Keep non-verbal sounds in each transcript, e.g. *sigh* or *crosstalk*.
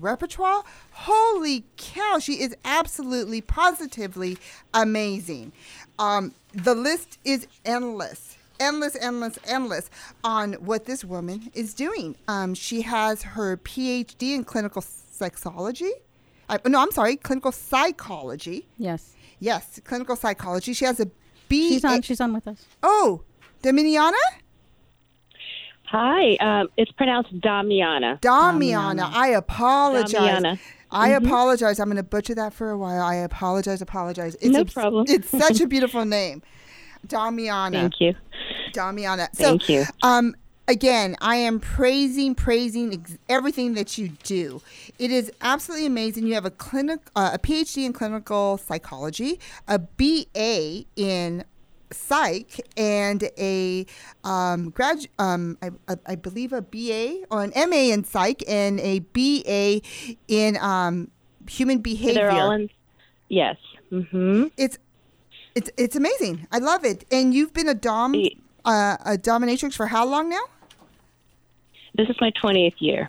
repertoire. Holy cow, she is absolutely, positively amazing. Um, the list is endless, endless, endless, endless on what this woman is doing. Um, she has her PhD in clinical sexology. Uh, no, I'm sorry, clinical psychology. Yes. Yes, clinical psychology. She has a B. She's on. She's on with us. Oh, Dominiana. Hi, um, it's pronounced Damiana. Damiana. I apologize. Damiana. I apologize. I'm going to butcher that for a while. I apologize. Apologize. It's No a- problem. It's *laughs* such a beautiful name, Damiana. Thank you. Damiana. Thank you. Um, again, I am praising, praising ex- everything that you do. It is absolutely amazing. You have a clinic, uh, a PhD in clinical psychology, a BA in psych, and a um, grad, um, I, I, I believe a BA or an MA in psych, and a BA in um, human behavior They're all in. Yes. Mm-hmm. it's it's it's amazing. I love it. And you've been a dom uh, a dominatrix for how long now? This is my 20th year.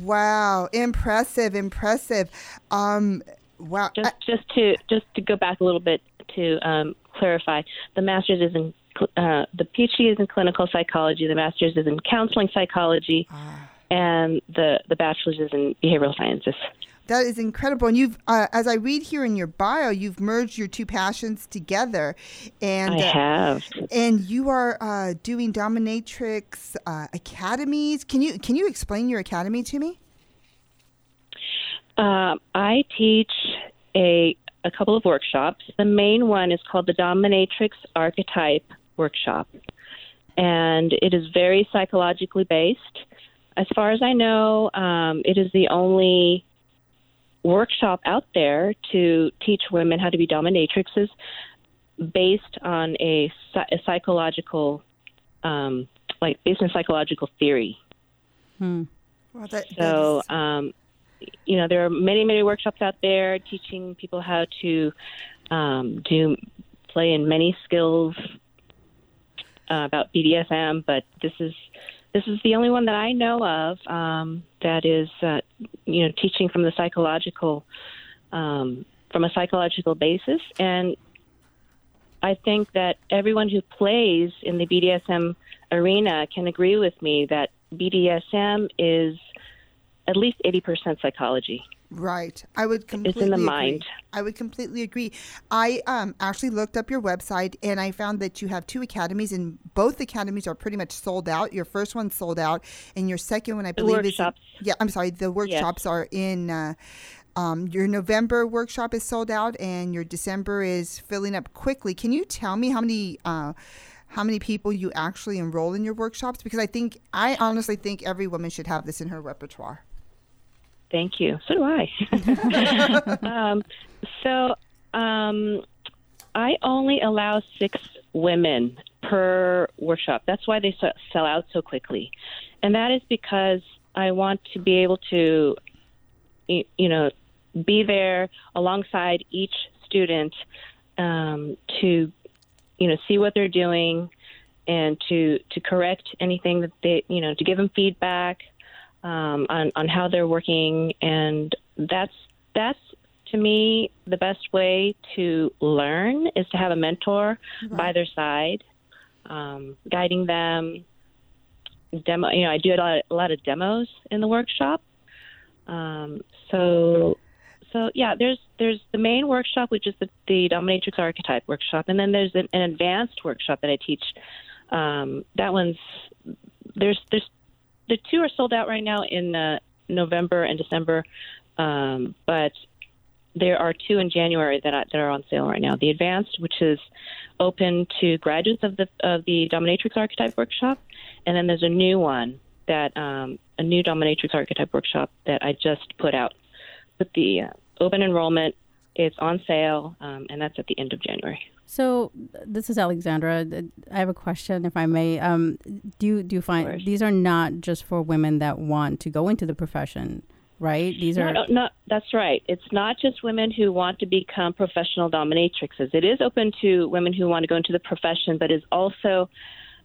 Wow, impressive, impressive. Um, wow. Just, just to just to go back a little bit to um, clarify, the master's is in uh, the PhD is in clinical psychology. The master's is in counseling psychology, and the the bachelor's is in behavioral sciences. that is incredible. And you've, uh, as I read here in your bio, you've merged your two passions together, and I uh, have. and you are uh, doing dominatrix uh, academies. Can you can you explain your academy to me? I teach a a couple of workshops. The main one is called the Dominatrix Archetype Workshop, and it is very psychologically based. As far as I know, um, it is the only workshop out there to teach women how to be dominatrixes based on a, psy- a psychological, um, like based on psychological theory. Well, that, that So, is- um, you know, there are many, many workshops out there teaching people how to um, do play in many skills uh, about BDSM, but this is this is the only one that I know of um, that is, uh, you know, teaching from the psychological um, from a psychological basis, and I think that everyone who plays in the BDSM arena can agree with me that BDSM is at least 80% psychology. Right. I would completely It's in the agree. mind. I would completely agree. I um, actually looked up your website and I found that you have two academies and both academies are pretty much sold out. Your first one sold out and your second one I The believe workshops. is Yeah, I'm sorry. The workshops are in uh, um, your November workshop is sold out and your December is filling up quickly. Can you tell me how many uh, how many people you actually enroll in your workshops? Because I think I honestly think every woman should have this in her repertoire. Thank you. So do I. *laughs* um, so um, I only allow six women per workshop. That's why they sell out so quickly. And that is because I want to be able to, you know, be there alongside each student um, to, you know, see what they're doing and to, to correct anything that they, you know, to give them feedback um, on on how they're working, and that's that's to me the best way to learn is to have a mentor by their side, um, guiding them. Demo, you know, I do a lot, a lot of demos in the workshop. Um, so, so yeah, there's there's the main workshop, which is the, the dominatrix archetype workshop, and then there's an, an advanced workshop that I teach. Um, that one's there's there's the two are sold out right now in uh, November and December, um, but there are two in January that, I, that are on sale right now. The advanced, which is open to graduates of the of the dominatrix archetype workshop, and then there's a new one that um, a new dominatrix archetype workshop that I just put out with the uh, open enrollment. It's on sale, um, and that's at the end of January. So this is Alexandra. I have a question, if I may. Um, do you do you find these are not just for women that want to go into the profession, right? These are No, no, that's right. It's not just women who want to become professional dominatrixes. It is open to women who want to go into the profession, but is also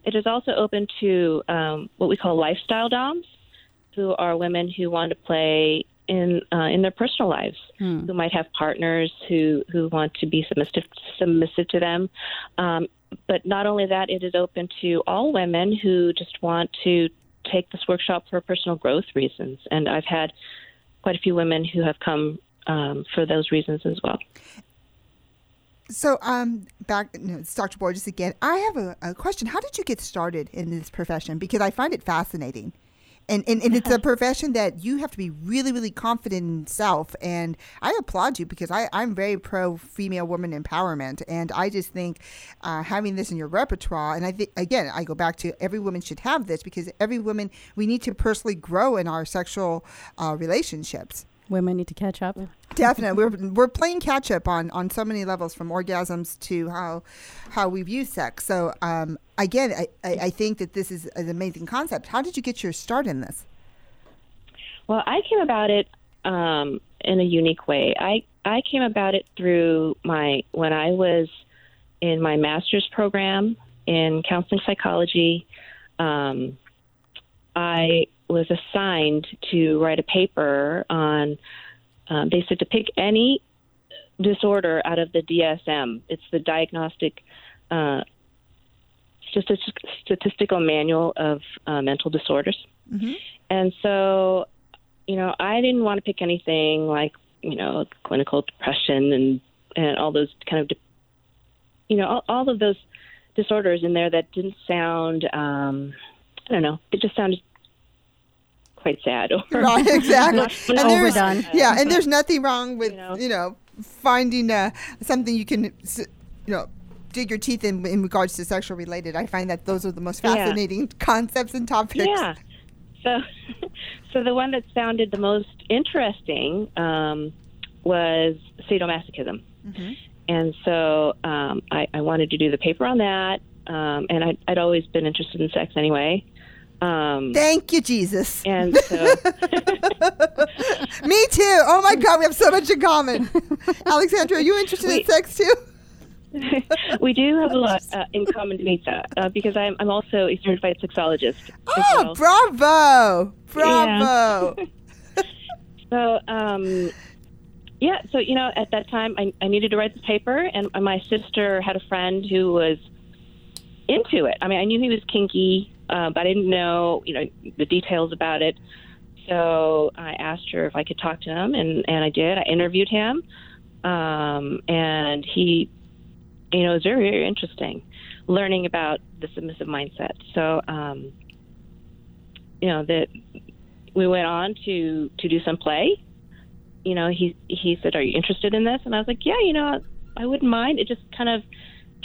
it is also open to um, what we call lifestyle doms, who are women who want to play in uh, in their personal lives who might have partners who who want to be submissive submissive to them. Um, but not only that, it is open to all women who just want to take this workshop for personal growth reasons. And I've had quite a few women who have come um, for those reasons as well. So, um, back, no, it's Dr. Borges again. I have a, a question. How did you get started in this profession? Because I find it fascinating. And, and, and it's a profession that you have to be really, really confident in self. And I applaud you because I, I'm very pro female woman empowerment. And I just think uh, having this in your repertoire, and I think, again, I go back to every woman should have this because every woman, we need to personally grow in our sexual uh, relationships. Women need to catch up. Definitely, we're we're playing catch up on on so many levels, from orgasms to how how we view sex. So um, again, I, I, I think that this is an amazing concept. How did you get your start in this? Well, I came about it um, in a unique way. I I came about it through my when I was in my master's program in counseling psychology. Um, I was assigned to write a paper on um, they said to pick any disorder out of the DSM. It's the Diagnostic uh, Statistic, Statistical Manual of uh, Mental Disorders. Mm-hmm. And so, you know, I didn't want to pick anything like, you know, clinical depression and, and all those kind of, de- you know, all, all of those disorders in there that didn't sound, um, I don't know, it just sounded quite sad. Or *laughs* Right, exactly. and there's, overdone. yeah, and there's nothing wrong with You know. you know finding uh, something you can you know dig your teeth in in regards to sexual related. I find that those are the most Yeah. fascinating *laughs* concepts and topics. Yeah. So, *laughs* so the one that sounded the most interesting um, was sadomasochism, Mm-hmm. and so um, I, I wanted to do the paper on that. Um, and I'd, I'd always been interested in sex anyway. Um, Thank you, Jesus. and *laughs* so, *laughs* Me too. Oh my God, we have so much in common. *laughs* Alexandra, are you interested in sex too? we do have a lot uh, in common, Denita, uh, because I'm, I'm also a certified sexologist. Oh, well. bravo. Bravo. So, um, yeah, so, you know, at that time, I, I needed to write the paper, and my sister had a friend who was into it. I mean, I knew he was kinky, uh, but I didn't know, you know, the details about it. So I asked her if I could talk to him, and, and I did. I interviewed him, um, and he, you know, it was very, very interesting learning about the submissive mindset. So, um, you know, that we went on to to do some play. You know, he he said, "Are you interested in this?" And I was like, "Yeah, you know, I wouldn't mind." It just kind of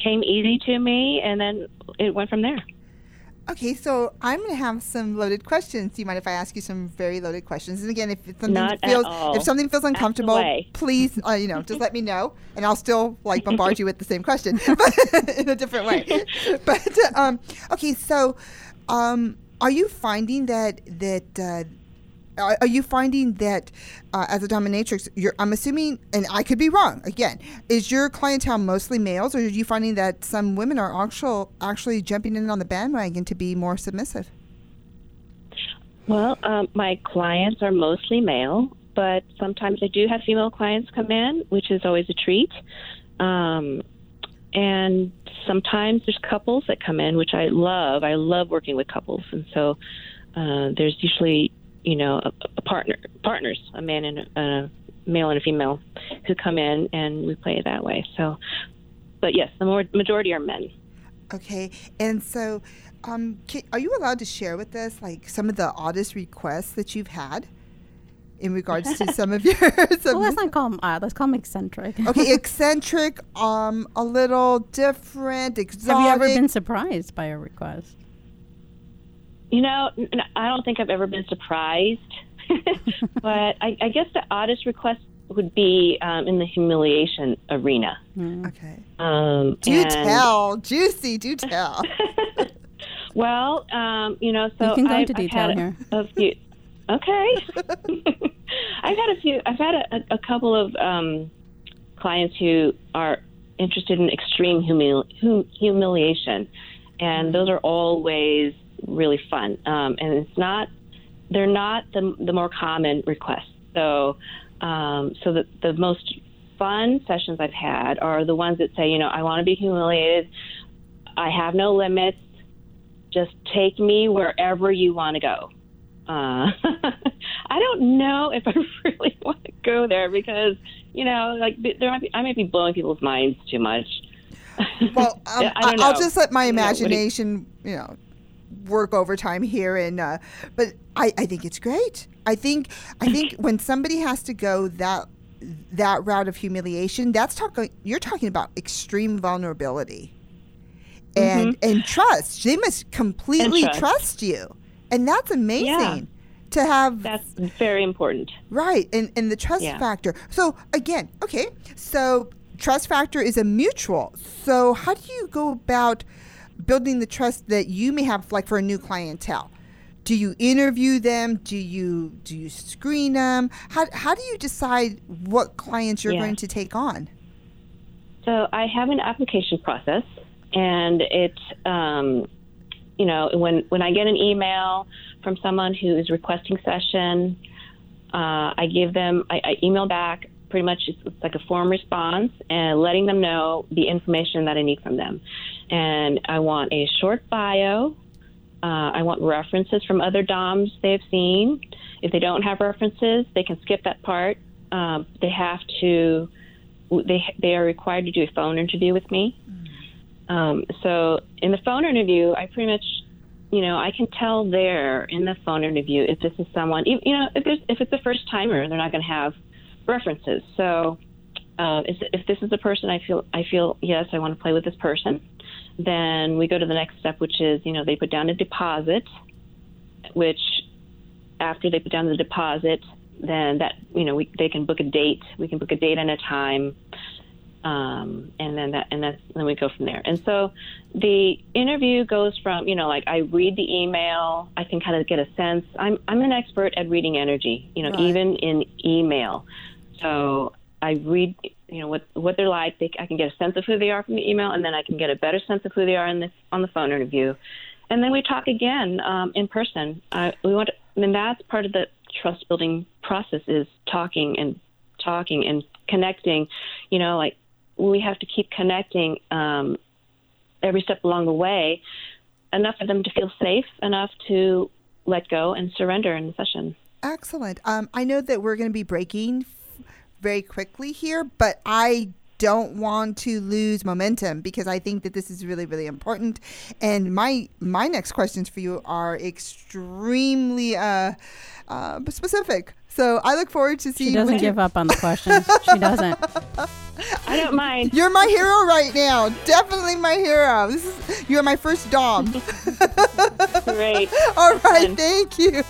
came easy to me, and then it went from there. Okay, so I'm going to have some loaded questions. Do you mind if I ask you some very loaded questions? And again, if something Not feels if something feels uncomfortable, please, uh, you know, just let me know, and I'll still like bombard you with the same question, *laughs* but in a different way. *laughs* But um, okay, so um, are you finding that that uh, are, are you finding that uh, as a dominatrix, you're, I'm assuming, and I could be wrong again, is your clientele mostly males, or are you finding that some women are actual, actually jumping in on the bandwagon to be more submissive? Well, um, my clients are mostly male, but sometimes I do have female clients come in, which is always a treat. Um, and sometimes there's couples that come in, which I love. I love working with couples, and so uh, there's usually, you know, a, a partner, partners, a man and a, a male and a female, who come in, and we play it that way. So, but yes, the more, majority are men. Okay, and so um, can, are you allowed to share with us like some of the oddest requests that you've had in regards to *laughs* some of your? *laughs* Some, Well, let's not call them odd. Let's call them eccentric. okay, *laughs* eccentric, um, a little different, exotic. Have you ever been surprised by a request? You know, I don't think I've ever been surprised, *laughs* but I, I guess the oddest request would be um, in the humiliation arena. Okay. Um, Do and- tell, juicy. Do tell. *laughs* Well, um, you know, so You can go I've, into I've detail had here. A few. *laughs* Okay. I've had a few. I've had a, a, a couple of um, clients who are interested in extreme humil- hum- humiliation, and those are always really fun. Um, and it's not. They're not the the more common requests. So, um, so the the most fun sessions I've had are the ones that say, you know, I want to be humiliated. I have no limits. Just take me wherever you want to go. Uh, *laughs* I don't know if I *laughs* really want to go there because you know, like there might be, I might be blowing people's minds too much. Well, *laughs* um, I don't I'll just let my You know, you- imagination, you know, work overtime here, and uh, but I, I think it's great. I think I think *clears throat* when somebody has to go that that route of humiliation, that's talking. You're talking about extreme vulnerability and and trust. They must completely Mm-hmm. trust. trust you, and that's amazing Yeah. to have That's very important. Right, and and the trust Yeah. factor. So again, okay, so trust factor is a mutual. So how do you go about building the trust that you may have, like for a new clientele? Do you interview them? Do you do you screen them? How how do you decide what clients you're Yeah. going to take on? So I have an application process, and it, um, you know, when when I get an email from someone who is requesting session, uh, I give them, I, I email back. Pretty much, it's, it's like a form response, and letting them know the information that I need from them. And I want a short bio. Uh, I want references from other DOMs they've seen. If they don't have references, they can skip that part. Um, they have to they they are required to do a phone interview with me. Um, so in the phone interview, I pretty much, you know, I can tell there in the phone interview if this is someone, you know, if if it's a first timer, they're not going to have references. So uh, if, if this is a person I feel I feel yes, I want to play with this person, then we go to the next step, which is you know they put down a deposit, which after they put down the deposit, then that you know we, they can book a date. We can book a date and a time, um, and then that and that's then we go from there. And so the interview goes from you know like I read the email, I can kind of get a sense. I'm I'm an expert at reading energy, you know, Right. even in email. So I read you know what what they're like. They, I can get a sense of who they are from the email, and then I can get a better sense of who they are in on the phone interview. And then we talk again um, in person. Uh, we want, to, and that's part of the trust building process is talking and talking and connecting. You know, like we have to keep connecting um, every step along the way, enough for them to feel safe enough to let go and surrender in the session. Excellent. Um, I know that we're going to be breaking very quickly here, but I don't want to lose momentum because I think that this is really, really important. And my my next questions for you are extremely uh, uh, specific. So I look forward to seeing. She doesn't what you- give up on the questions. she doesn't. *laughs* I don't mind. You're my hero right now. Definitely my hero. This is you're my first dom. *laughs* Great. *laughs* All right, thank you.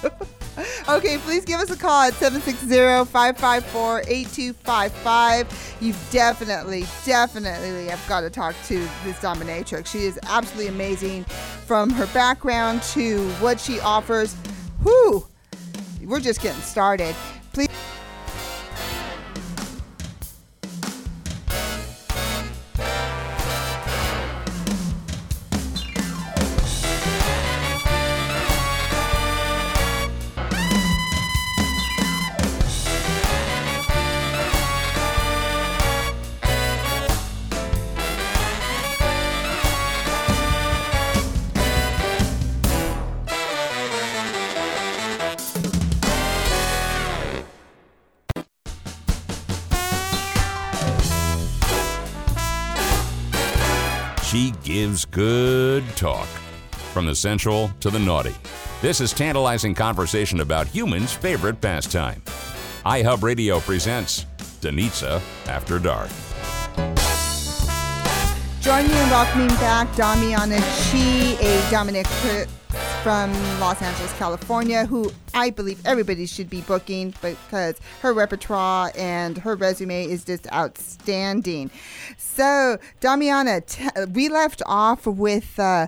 *laughs* Okay, please give us a call at 760-554-8255. You definitely, definitely have got to talk to this dominatrix. She is absolutely amazing from her background to what she offers. Whew, we're just getting started. Please. Good talk. From the sensual to the naughty. This is tantalizing conversation about humans' favorite pastime. iHub Radio presents Danitza After Dark. Join me in welcoming back Damiana Chi, a dominatrix from Los Angeles, California, who I believe everybody should be booking because her repertoire and her resume is just outstanding. So, Damiana, t- we left off with uh,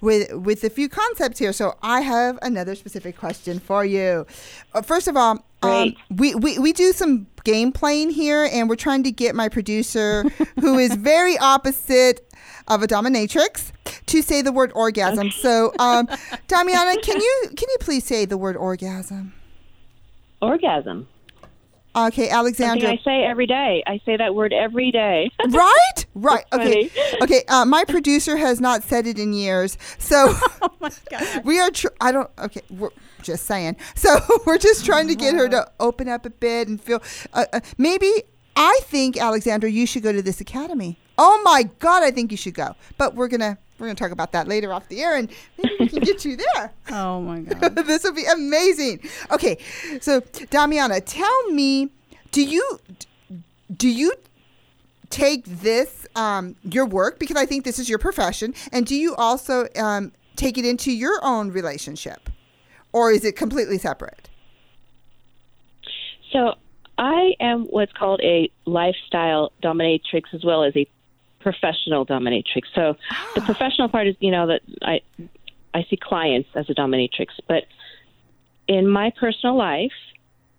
with with a few concepts here. So, I have another specific question for you. Uh, first of all, um, we, we, we do some game playing here, and we're trying to get my producer, who is very opposite of a dominatrix, to say the word orgasm. So, um, *laughs* Damiana, can you can you please say the word orgasm? Orgasm. Okay, Something Alexandra. I say every day. I say that word every day. *laughs* right? Right. Okay. funny. Okay. Uh, my producer has not said it in years, so *laughs* Oh my god. we are. Tr- I don't. Okay. We're just saying. So we're just trying to get her to open up a bit and feel. Uh, uh, maybe I think Alexandra, you should go to this academy. Oh my God, I think you should go. But we're gonna we're gonna talk about that later off the air, and maybe we can get you there. *laughs* Oh my *laughs* god. this would be amazing. Okay, so Damiana, tell me, do you do you take this um, your work because I think this is your profession, and do you also um, take it into your own relationship, or is it completely separate? So I am what's called a lifestyle dominatrix as well as a professional dominatrix. So the professional part is, you know, that I I see clients as a dominatrix, but in my personal life,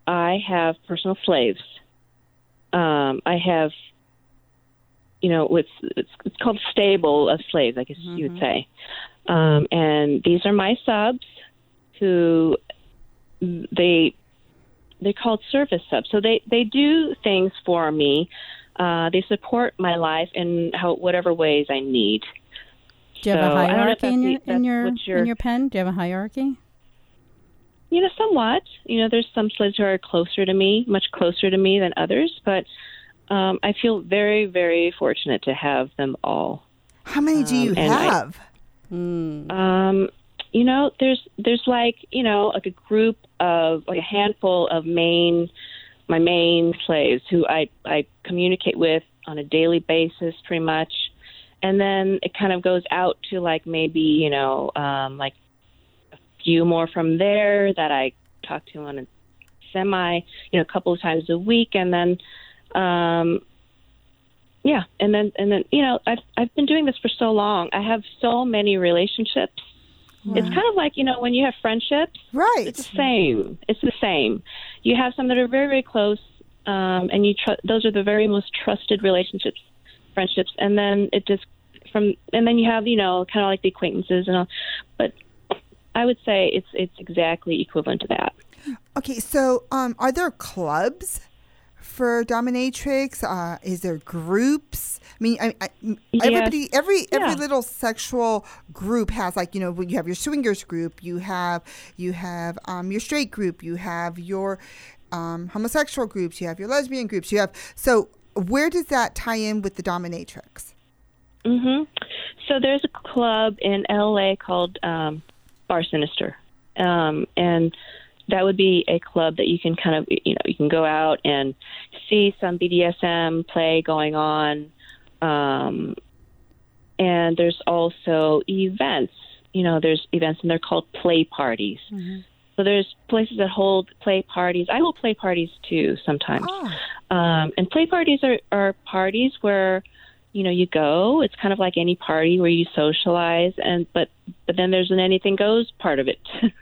I have personal slaves. Um, I have, you know, it's, it's it's called stable of slaves, I guess you would say, um, and these are my subs who they they're called service subs. So they they do things for me. Uh, they support my life in how whatever ways I need. Do you have So, a I don't know if hierarchy in your the- in your your- in your pen? Do you have a hierarchy? You know, somewhat. You know, there's some slaves who are closer to me, much closer to me than others, but um, I feel very, very fortunate to have them all. How many do you Um, and I- have? Mm. Um, you know, there's there's like you know like a group of like a handful of main my main slaves who I I communicate with on a daily basis, pretty much, and then it kind of goes out to like maybe you know um, like a few more from there that I talk to on a semi you know a couple of times a week, and then. Um, yeah, and then and then you know I've I've been doing this for so long. I have so many relationships. It's kind of like you know when you have friendships. Right. It's the same. It's the same. You have some that are very very close, um, and you tr- those are the very most trusted relationships, friendships, and then it just from and then you have you know kind of like the acquaintances and all. But I would say it's it's exactly equivalent to that. Okay, so um, are there clubs for dominatrix? Uh, is there groups? I mean, I, I, everybody, every every Yeah. little sexual group has like you know when you have your swingers group, you have you have um, your straight group, you have your um, homosexual groups, you have your lesbian groups, you have so where does that tie in with the dominatrix? hmm So there's a club in LA called um, Bar Sinister, um, and that would be a club that you can kind of you know you can go out and see some BDSM play going on, um, and there's also events. You know, there's events and they're called play parties. So there's places that hold play parties. I hold play parties too sometimes. Oh, Um, and play parties are, are parties where, you know, you go. It's kind of like any party where you socialize, and but but then there's an anything goes part of it, *laughs*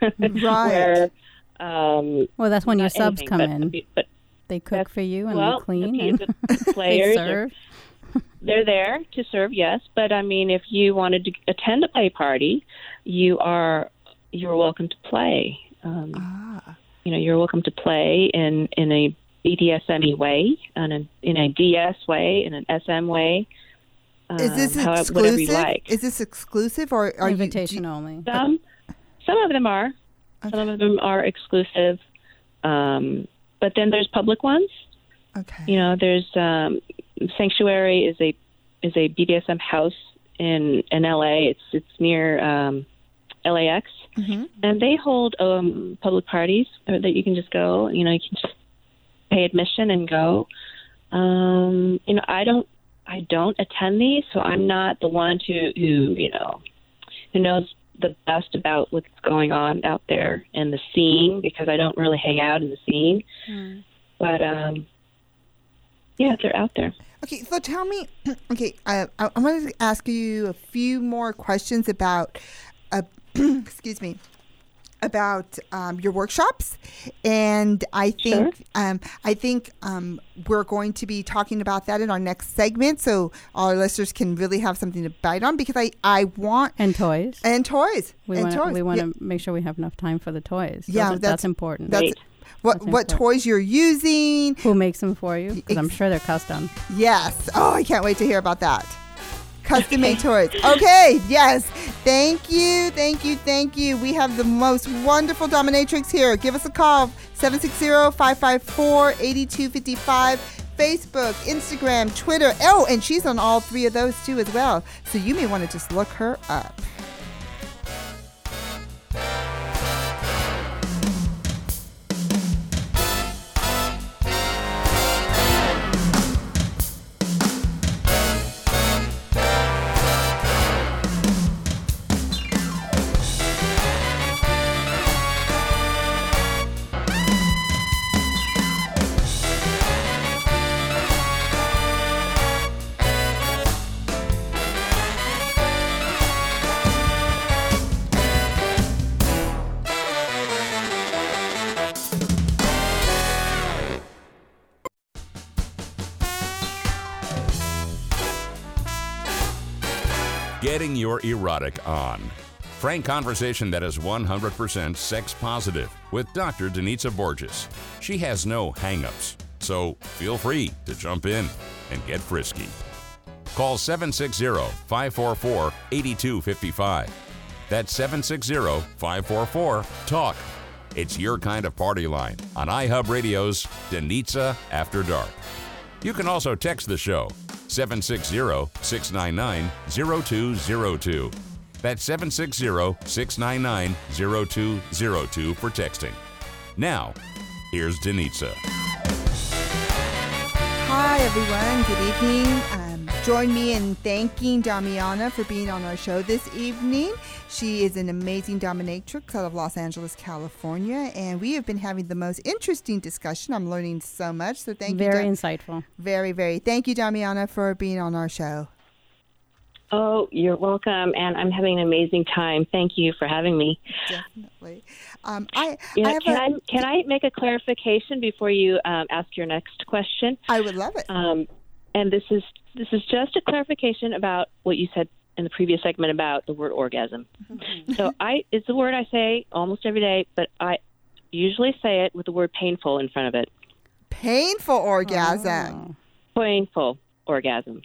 where um, Well, that's when your subs anything, come but, in. But They cook for you and well, *laughs* *laughs* they clean the, and the they players are, serve. *laughs* they're there to serve, yes. But I mean, if you wanted to attend a play party, you are you're welcome to play. Um, ah. you know, you're welcome to play in in a BDSM way, and in, in a DS way, in an SM way. Is this um, how- whatever you exclusive? like. Is this exclusive or are you? Invitation you- only. Some some of them are, some of them are exclusive, um, but then there's public ones. okay. You know, there's um, Sanctuary is a is a BDSM house in in LA. It's it's near um, LAX, Mhm. and they hold um, public parties that you can just go. You know, you can just pay admission and go. Um, you know, I don't I don't attend these, so I'm not the one to who you know who knows the best about what's going on out there in the scene because I don't really hang out in the scene. But um, yeah, they're out there. Okay, so tell me. *clears throat* Okay, I I, I wanted to ask you a few more questions about, uh, *clears throat* excuse me, about um, your workshops, and I think um, I think um, we're going to be talking about that in our next segment, so our listeners can really have something to bite on because I I want And toys. and toys We and want to toys. we want Yeah. to make sure we have enough time for the toys. Those Yeah, are- that's- that's important. That's what That's what important. toys you're using. Who makes them for you? Because I'm sure they're custom. Yes. Oh, I can't wait to hear about that. Custom made toys. Okay. Yes. Thank you. Thank you. Thank you. We have the most wonderful dominatrix here. Give us a call 760-554-8255. Facebook, Instagram, Twitter. Oh, and she's on all three of those too as well. So you may want to just look her up. Getting your erotic on. Frank conversation that is 100% sex positive with Dr. Danitza Borges. She has no hangups, so feel free to jump in and get frisky. Call 760 544 8255. That's 760 544 TALK. It's your kind of party line on iHub Radio's Danitza After Dark. You can also text the show 760 699 0202. That's 760 699 0202 for texting. Now, here's Danitza. Hi, everyone. Good evening. Join me in thanking Damiana for being on our show this evening. She is an amazing dominatrix out of Los Angeles, California, and we have been having the most interesting discussion. I'm learning so much. So thank Very you. Very insightful. very, very. Thank you, Damiana, for being on our show. Oh, you're welcome, and I'm having an amazing time. Thank you for having me. Definitely. Um, I, You I have can a, I can I make a clarification before you um, ask your next question? I would love it. Um, and this is this is just a clarification about what you said in the previous segment about the word orgasm. Mm-hmm. so I it's a word I say almost every day, but I usually say it with the word painful in front of it. Painful orgasm. Oh. Painful orgasm.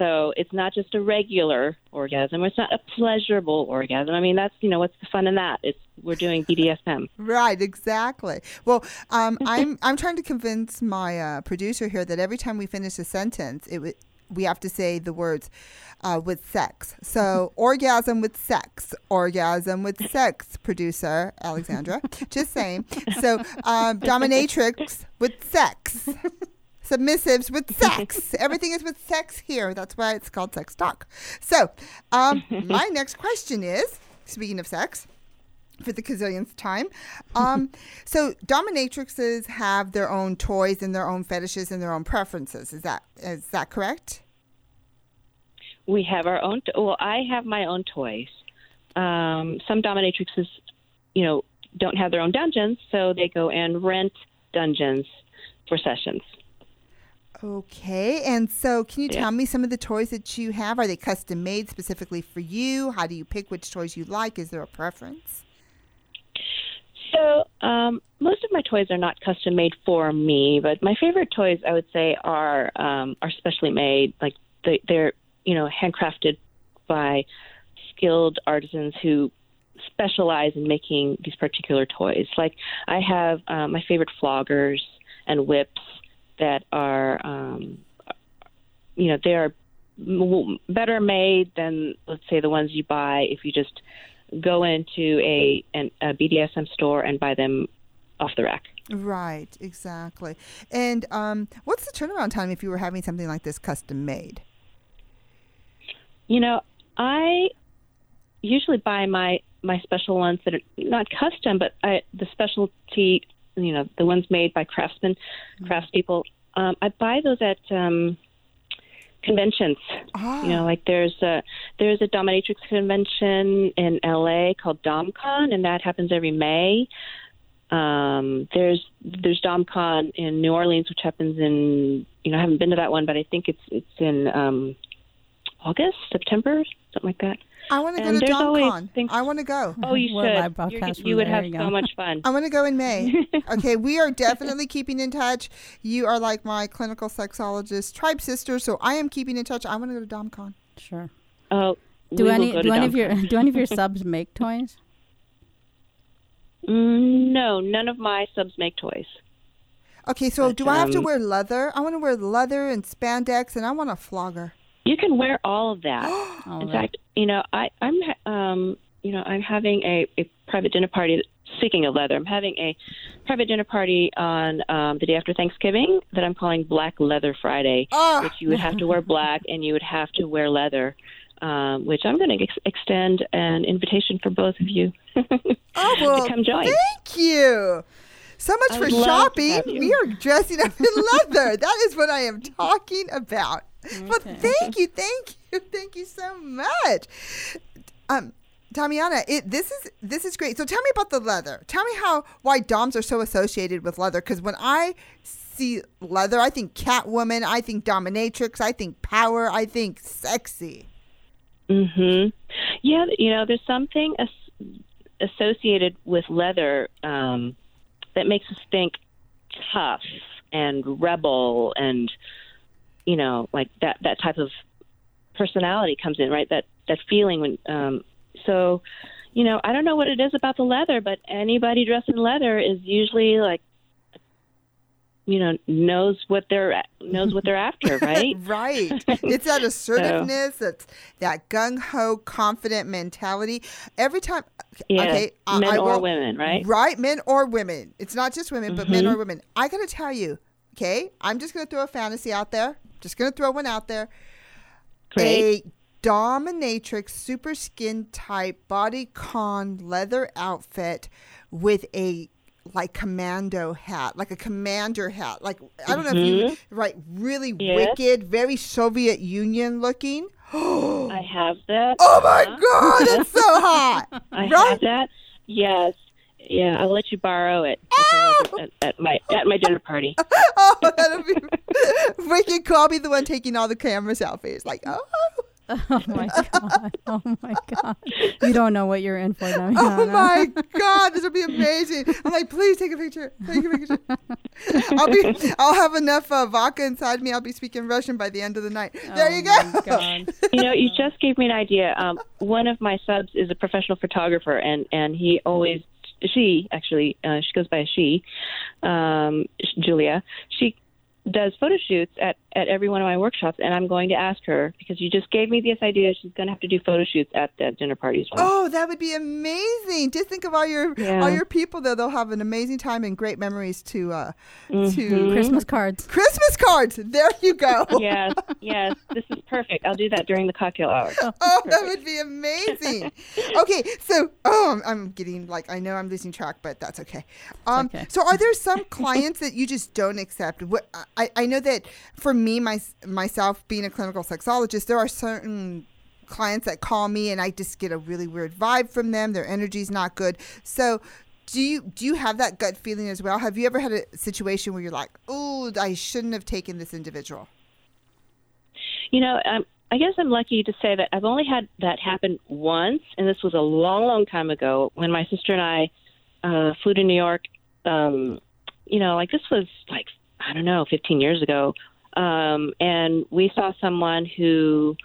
So it's not just a regular orgasm. It's not a pleasurable orgasm. I mean, that's you know what's the fun in that? It's we're doing BDSM. *laughs* Right, exactly. Well, um, *laughs* I'm I'm trying to convince my uh, producer here that every time we finish a sentence, it would we have to say the words uh, with sex. So *laughs* orgasm with sex, orgasm with sex. Producer Alexandra, just saying. So um, dominatrix with sex. Submissives with *laughs* sex. Everything is with sex here. That's why it's called sex talk. So, um, *laughs* my next question is speaking of sex, for the gazillionth time. Um, *laughs* so dominatrixes have their own toys and their own fetishes and their own preferences. Is that is that correct? We have our own. Well, I have my own toys. Um, some dominatrixes, you know, don't have their own dungeons, so they go and rent dungeons for sessions. Okay, and so can you Yeah. tell me some of the toys that you have? Are they custom made specifically for you? How do you pick which toys you like? Is there a preference? So um, most of my toys are not custom made for me, but my favorite toys, I would say, are um, are specially made. Like they, they're you know handcrafted by skilled artisans who specialize in making these particular toys. Like I have um, my favorite floggers and whips that are um, you know they are better made than let's say the ones you buy if you just go into a, an, a BDSM store and buy them off the rack. Right, exactly. And um, what's the turnaround time if you were having something like this custom made? You know, I usually buy my my special ones that are not custom, but I, the specialty, you know, the ones made by craftsmen, craftspeople. Um, I buy those at um, conventions. Ah, You know, like there's a there's a dominatrix convention in LA called DomCon, and that happens every May. Um, there's there's DomCon in New Orleans, which happens in you know I haven't been to that one, but I think it's it's in um, August, September, something like that. I want to go to there's always DomCon. things- I want to go. *laughs* Oh, you We'll live should. broadcast You're- you would have you so much fun. I want to go in May. *laughs* okay, we are definitely keeping in touch. You are like my clinical sexologist tribe sister, so I am keeping in touch. I want to go to DomCon. Sure. Oh, Do any go to do any of your do any of your *laughs* subs make toys? Mm, no, none of my subs make toys. Okay, so But, do I have to um, wear leather? I want to wear leather and spandex, and I want a flogger. You can wear all of that. *gasps* All In of it. fact, you know, I, I'm, um, you know, I'm having a, a private dinner party. Speaking of leather, I'm having a private dinner party on um, the day after Thanksgiving that I'm calling Black Leather Friday, Oh, which you would have to wear black and you would have to wear leather. Um, which I'm going to ex- extend an invitation for both of you *laughs* oh well, to come join. thank you. So much I for would love to shopping. We are dressing up in *laughs* leather. that is what I am talking about. Well, thank you, thank you, *laughs* thank you so much. Um, Damiana, it, this is this is great. So tell me about the leather. Tell me how why DOMs are so associated with leather. Because when I see leather, I think Catwoman, I think dominatrix, I think power, I think sexy. hmm Yeah, you know, there's something as- associated with leather um, that makes us think tough and rebel, and you know, like that that type of personality comes in, right? That that feeling when. Um, so, you know, I don't know what it is about the leather, but anybody dressed in leather is usually like. You know, knows what they're knows what they're after, *laughs* right? right. *laughs* It's that assertiveness, it's that gung ho, confident mentality. Every time, Yeah, okay, men I or will- women, right? Right, men or women. It's not just women, but men Mhm. or women. I gotta tell you, okay, I'm just gonna throw a fantasy out there. Just gonna throw one out there. Great. A dominatrix, super skin type, body con leather outfit with a like commando hat, like a commander hat. Like I don't know if you mm-hmm. right, really Yes. wicked, very Soviet Union looking. *gasps* I have that. Oh my god, that's so *laughs* hot. I right? have that. Yes. Yeah, I'll let you borrow it *laughs* Oh! at, at my at my dinner party. *laughs* oh, that'll be wicked cool. I'll be the one taking all the camera selfies. Like, oh, *laughs* Oh my god! Oh my god! You don't know what you're in for, Damiana. oh my god, this will be amazing. I'm like, please take a picture. Take a picture. I'll be, I'll have enough uh, vodka inside me. I'll be speaking Russian by the end of the night. There Oh you my go. God. You know, you just gave me an idea. Um, one of my subs is a professional photographer, and and he always she actually uh, she goes by a she, um, Julia. She does photo shoots at at every one of my workshops, and I'm going to ask her because you just gave me this idea. She's going to have to do photo shoots at the dinner parties. Oh, that would be amazing! Just think of all your Yeah. all your people there. They'll have an amazing time and great memories to uh, to Mhm. Christmas cards. Christmas cards. There you go. *laughs* yes, yes, this is perfect. I'll do that during the cocktail hour. *laughs* Oh, that would be amazing. *laughs* okay, so oh, I'm, I'm getting like I know I'm losing track, but that's okay. Um, okay. so are there some clients that you just don't accept? What I, I know that for me, my myself being a clinical sexologist, there are certain clients that call me and I just get a really weird vibe from them. Their energy's not good. So. Do you do you have that gut feeling as well? Have you ever had a situation where you're like, "Oh, I shouldn't have taken this individual"? You know, um, I guess I'm lucky to say that I've only had that happen once, and this was a long, long time ago when my sister and I uh, flew to New York. Um, you know, like this was like I don't know, 15 years ago, um, and we saw someone who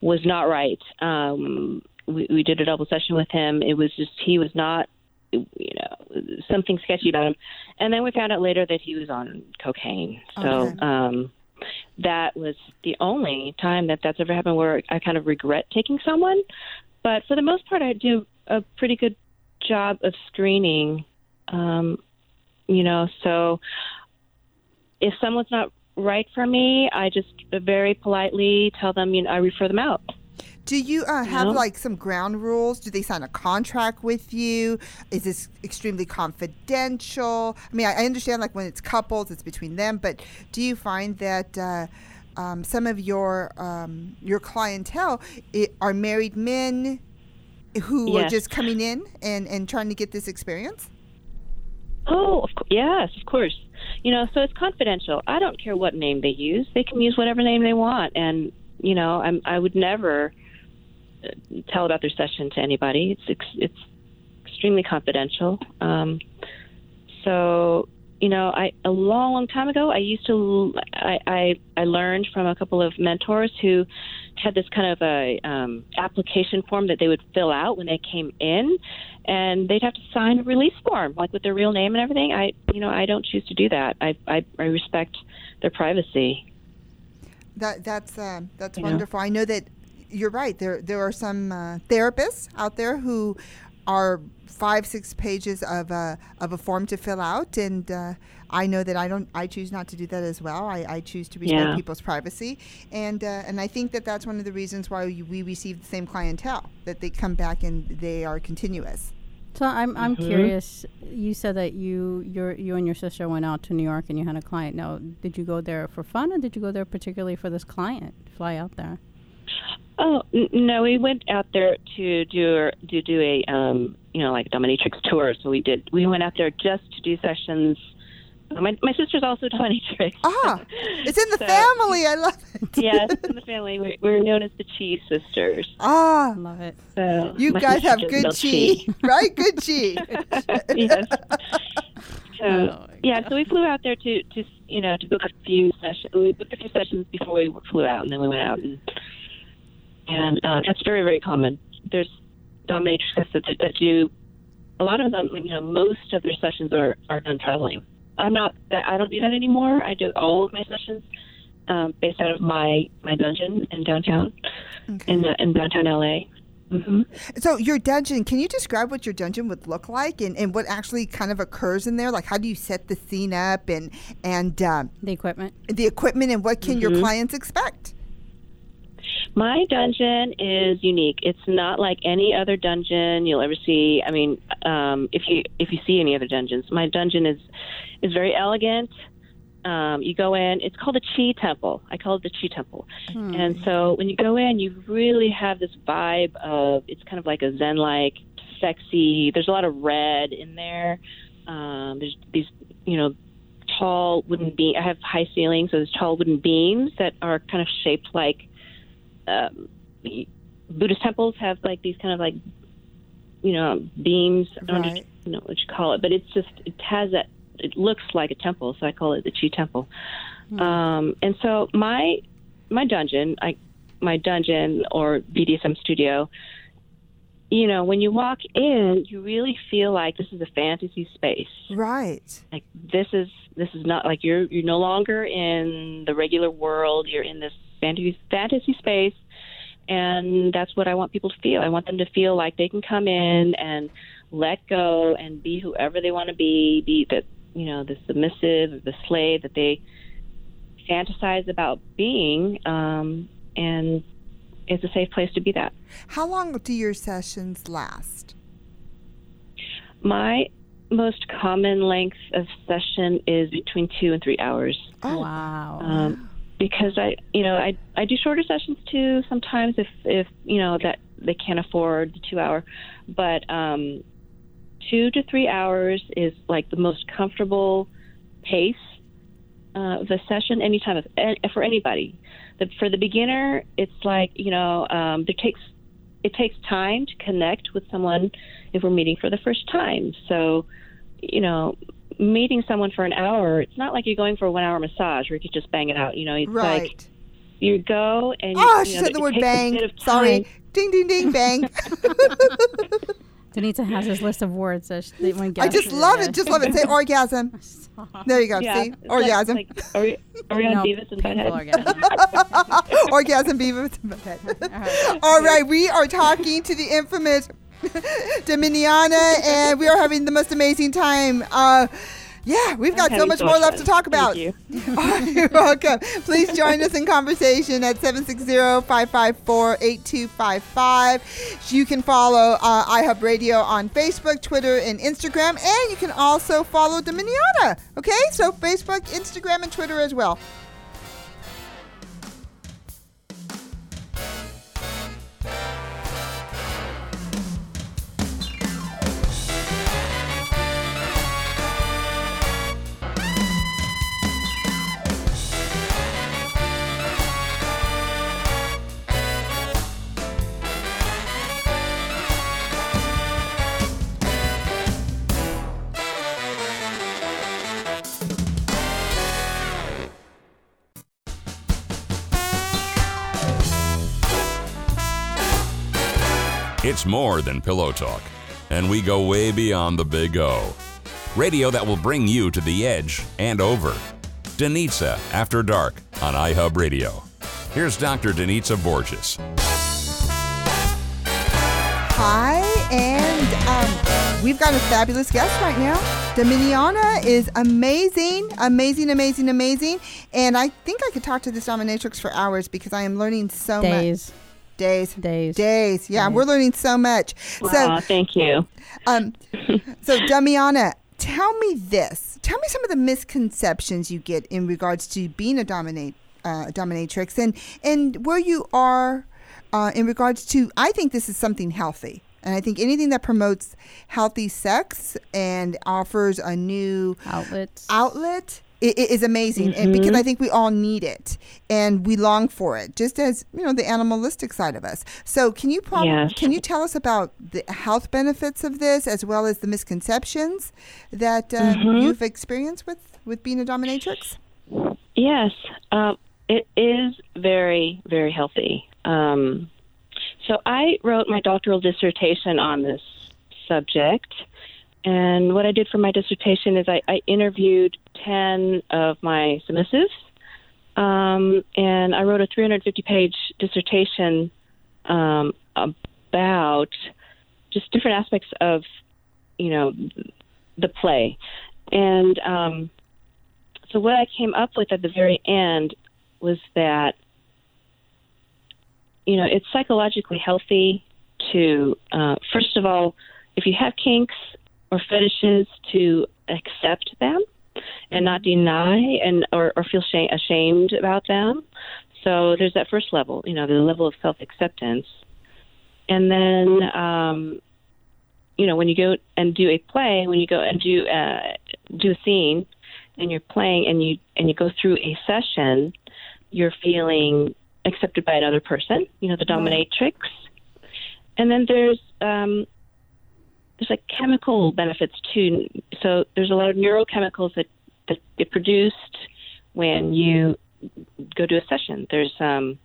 was not right. Um, we, we did a double session with him. It was just he was not, you know, something sketchy about him. And then we found out later that he was on cocaine. So. Okay. Um, that was the only time that that's ever happened where I kind of regret taking someone. But for the most part, I do a pretty good job of screening. Um, you know, so if someone's not right for me, I just very politely tell them, you know, I refer them out. Do you uh, have No. like some ground rules? Do they sign a contract with you? Is this extremely confidential? I mean, I, I understand like when it's couples, it's between them, but do you find that uh, um, some of your um, your clientele i are married men who are just coming in and, and trying to get this experience? Oh, of course, yes, of course. You know, so it's confidential. I don't care what name they use; they can use whatever name they want. And you know, I'm, I would never tell about their session to anybody. It's ex- it's extremely confidential. Um, so you know, I a long, long time ago, I used to I I, I learned from a couple of mentors who had this kind of a um, application form that they would fill out when they came in, and they'd have to sign a release form like with their real name and everything. I you know I don't choose to do that. I I, I respect their privacy. That that's uh, that's You know? wonderful. I know that you're right. There there are some uh, therapists out there who are five six pages of a of a form to fill out, and uh, I know that I don't. I choose not to do that as well. I, I choose to respect Yeah. people's privacy, and uh, and I think that that's one of the reasons why we, we receive the same clientele that they come back and they are continuous. So I'm I'm Mhm. curious. You said that you your you and your sister went out to New York and you had a client. Now, did you go there for fun or did you go there particularly for this client? Fly out there. Oh no, we went out there to do to do a um, you know like dominatrix tour. So we did we went out there just to do sessions. My my sister's also dominatrix. Ah, *laughs* it's in the So- family. I love it. *laughs* yes, in the family we're, we're known as the Chi sisters. Ah, Love it. So you guys have good loves chi, *laughs* right? Good chi. yes. So Oh, my yeah, so we flew out there to to you know to book a few sessions. We booked a few sessions before we flew out, and then we went out and and uh, that's very very common. There's dominatrixes that, that do a lot of them. You know, most of their sessions are are done traveling. I'm not. that I don't do that anymore. I do all of my sessions um, based out of my my dungeon in downtown Okay. in uh, in downtown LA. hmm So your dungeon, can you describe what your dungeon would look like and, and what actually kind of occurs in there? Like how do you set the scene up and and um, The equipment. the equipment and what can your Mhm. clients expect? My dungeon is unique. It's not like any other dungeon you'll ever see. I mean, um, if you if you see any other dungeons, my dungeon is is very elegant. Um, you go in. It's called the Chi Temple. I call it the Chi Temple. Hmm. And so when you go in, you really have this vibe of it's kind of like a Zen like, sexy. There's a lot of red in there. Um, there's these, you know, tall wooden beam. I have high ceilings, so there's tall wooden beams that are kind of shaped like um, Buddhist temples have like these kind of like, you know, beams. I don't Right. know what you call it, but it's just it has that. It looks like a temple, so I call it the Chi Temple. Um, and so my my dungeon, I my dungeon or BDSM studio. You know, when you walk in, you really feel like this is a fantasy space. Right. Like this is this is not like you're you're no longer in the regular world. You're in this fantasy fantasy space, and that's what I want people to feel. I want them to feel like they can come in and let go and be whoever they want to be. Be that you know the submissive, the slave that they fantasize about being, um, and it's a safe place to be that. How long do your sessions last? My most common length of session is between two and three hours. Oh, Wow. um, because I, you know, I I do shorter sessions too sometimes if if you know that they can't afford the two hour, but um, two to three hours is like the most comfortable pace uh, of a session anytime of, eh, for anybody. The, for the beginner, it's like you know, um, there takes it takes time to connect with someone if we're meeting for the first time. So, you know, meeting someone for an hour, it's not like you're going for a one hour massage where you could just bang it out. You know, it's right. like you go and oh, you she know, said the word bang. Sorry. Ding, ding, ding, bang. *laughs* Danitza has this list of words that, sh- that when I just love there. it. Just love it. Say *laughs* orgasm. There you go. Yeah, See? it's like- Orgasm. Like, are, we, are we on No, Beavis and painful Butthead? orgasm. *laughs* orgasm beaver. All right. All right, we are talking to the infamous *laughs* Dominiana, and we are having the most amazing time. Uh, yeah, we've got so much more left to talk about. Thank you. *laughs* You're welcome. Please join us in conversation at 760-554-8255. You can follow uh, iHub Radio on Facebook, Twitter, and Instagram, and you can also follow Dominiana. Okay, so Facebook, Instagram, and Twitter as well. It's more than pillow talk, and we go way beyond the big O. Radio that will bring you to the edge and over. Danitza After Dark on iHub Radio. Here's Dr. Danitza Borges. Hi, and um, we've got a fabulous guest right now. Dominiana is amazing, amazing, amazing, amazing. And I think I could talk to this dominatrix for hours because I am learning so much. Days. Days. Days. Days. Yeah, Days. we're learning so much. Aw, So, thank you. um, so Damiana, tell me this. Tell me some of the misconceptions you get in regards to being a dominate uh, dominatrix, and and where you are uh, in regards to. I think this is something healthy, and I think anything that promotes healthy sex and offers a new Outlets. outlet i- i- is amazing and because I think we all need it and we long for it just as you know the animalistic side of us so can you prob- Yes. can you tell us about the health benefits of this as well as the misconceptions that uh, you've experienced with with being a dominatrix Yes, um, it is very, very healthy. Um, so I wrote my doctoral dissertation on this subject. And what I did for my dissertation is I, I interviewed 10 of my submissives. Um, and I wrote a 350 page dissertation um, about just different aspects of, you know, the play. And um, so what I came up with at the very end was that you know it's psychologically healthy to uh, first of all if you have kinks or fetishes to accept them and not deny and or, or feel shame, ashamed about them. So there's that first level you know the level of self acceptance and then um, you know when you go and do a play when you go and do uh, do a scene and you're playing and you and you go through a session, you're feeling accepted by another person, you know, the dominatrix. And then there's um, there's like chemical benefits too. So there's a lot of neurochemicals that that get produced when you go to a session. There's um,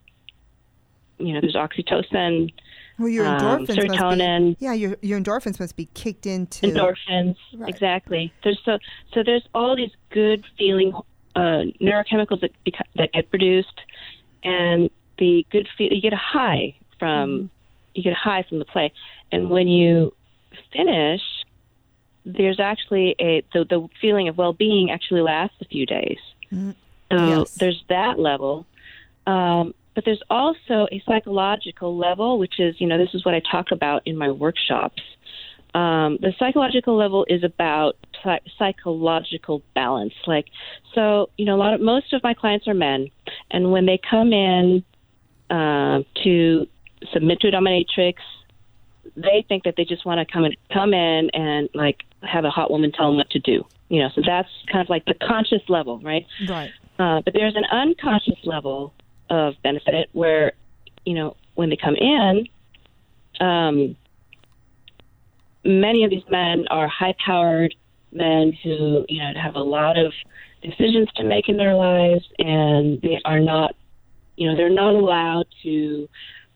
you know, there's oxytocin, well your Um, endorphins must serotonin. be yeah your your endorphins must be kicked into endorphins Right. exactly there's so so there's all these good feeling uh, neurochemicals that beca- that get produced and the good feel you get a high from you get a high from the play and when you finish there's actually a the, the feeling of well-being actually lasts a few days Mm, so yes. there's that level um, but there's also a psychological level, which is, you know, this is what I talk about in my workshops. Um, the psychological level is about psy- psychological balance. Like, so, you know, a lot of most of my clients are men, and when they come in uh, to submit to a dominatrix, they think that they just want to come and come in and like have a hot woman tell them what to do. You know, so that's kind of like the conscious level, right? right Uh, but there's an unconscious level of benefit where, you know, when they come in, um, many of these men are high powered men who, you know, have a lot of decisions to make in their lives and they are not, you know, they're not allowed to,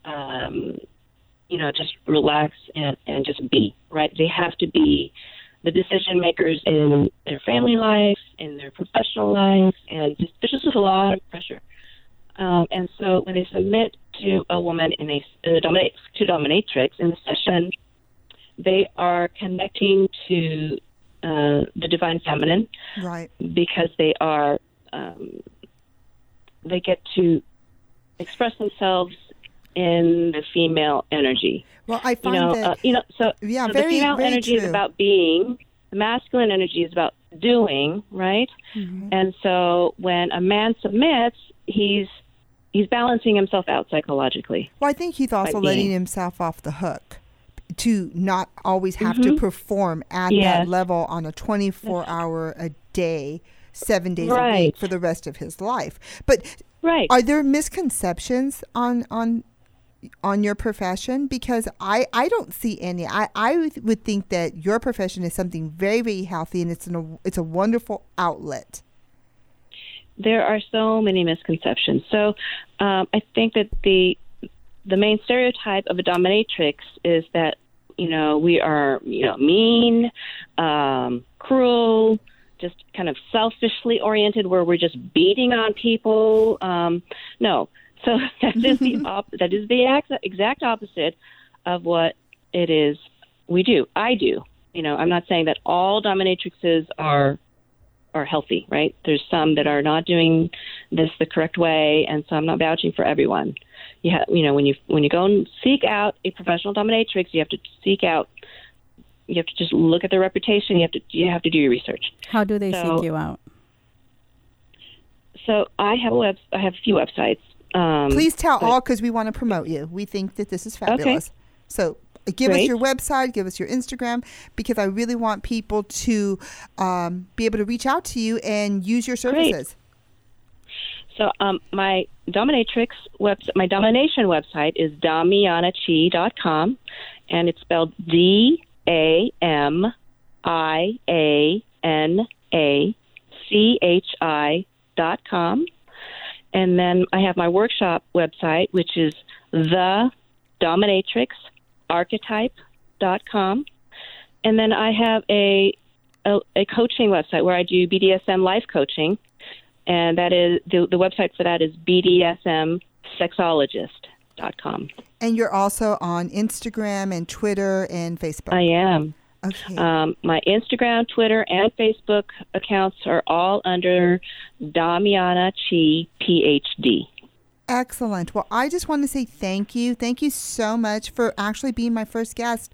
um, you know, just relax and, and just be, right? They have to be the decision makers in their family life, in their professional life, and just, there's just a lot of pressure. Um, and so when they submit to a woman in a, in a dominate, to dominatrix in the session, they are connecting to uh, the divine feminine right because they are um, they get to express themselves in the female energy. well I You find know, that uh, you know. So, Yeah, so very- the female very energy is about being. The masculine energy is about doing, right? Mm-hmm. And so when a man submits, he's he's balancing himself out psychologically. Well, I think he's also letting himself off the hook to not always have to perform at that level on a 24 hour a day, seven days a week for the rest of his life. But Right. are there misconceptions on on on your profession? Because I, I don't see any. I, I would- think that your profession is something very very healthy and it's an, it's a wonderful outlet. there are so many misconceptions. So um, I think that the the main stereotype of a dominatrix is that you know we are you know mean, um, cruel, just kind of selfishly oriented, where we're just beating on people. Um, no, so *laughs* that is the *laughs* op- that is the ex- exact opposite of what it is we do. I do. You know, I'm not saying that all dominatrixes are are healthy, right? There's some that are not doing this the correct way, and so I'm not vouching for everyone. You have, you know, when you when you go and seek out a professional dominatrix, you have to seek out. You have to just look at their reputation. You have to you have to do your research. How do they So- seek you out? So I have a web. I have a few websites. Um, Please tell but- all because we want to promote you. We think that this is fabulous. Okay. So uh, give us your website, give us your Instagram, because I really want people to um, be able to reach out to you and use your services. Great. So um, my dominatrix website, my domination website is damianachi.com, and it's spelled D A M I A N A C H I dot com. And then I have my workshop website, which is the dominatrix archetype dot com. And then I have a, a a coaching website where I do BDSM life coaching and that is the, the website for that is bdsmsexologist.com. And you're also on Instagram and Twitter and Facebook. I am. Okay. Um, my Instagram, Twitter, and Facebook accounts are all under Damiana Chi PhD. Excellent. Well, I just want to say thank you. Thank you so much for actually being my first guest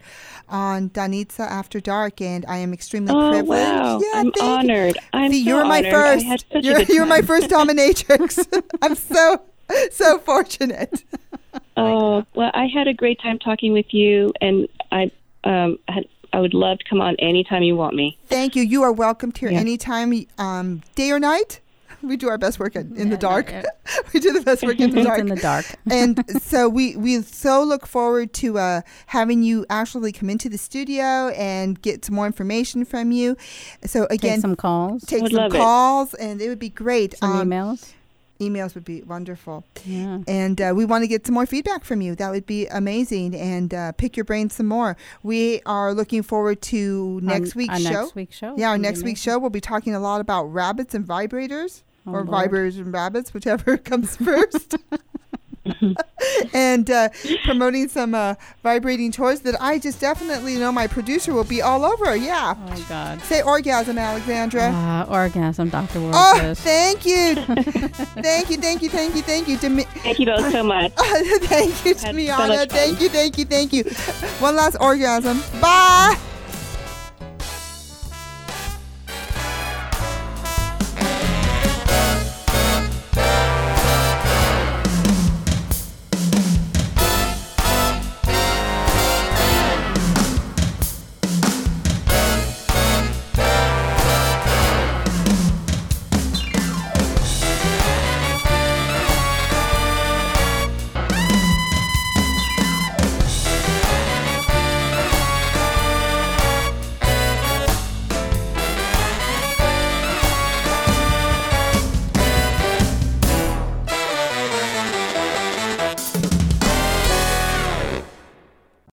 on Danitza After Dark, and I am extremely Oh privileged. wow! Yeah, I'm thank you. honored. I'm See, so you were my honored. first. I had such You're, you're my first dominatrix. *laughs* I'm so so fortunate. Oh well, I had a great time talking with you, and I um had, I would love to come on anytime you want me. Thank you. You are welcome to here Yeah. anytime, um, day or night. We do our best work in, in Yeah, the dark. yeah. *laughs* we do the best work in the *laughs* dark. in the dark. *laughs* and so we we so look forward to uh, having you actually come into the studio and get some more information from you. So again, Take some calls, take Would some love it. calls, and it would be great. some Um, emails. Emails would be wonderful. Yeah. And uh, we want to get some more feedback from you. That would be amazing. And uh, pick your brain some more. We are looking forward to next Our- week's our show. Next week's show. yeah, our next week's show, we'll be talking a lot about rabbits and vibrators. Oh, or Lord. vibrators and rabbits, whichever *laughs* comes first. *laughs* and uh, promoting some uh, vibrating toys that I just definitely know my producer will be all over. Yeah. Oh my God. Say orgasm, Alexandra. Uh, orgasm, Dr. Oh, Borges. thank you. *laughs* thank you, thank you, thank you, thank you. Demi- Thank you both so much. *laughs* thank you, Had so Damiana. much fun. Thank you, thank you, thank you. One last orgasm. Bye.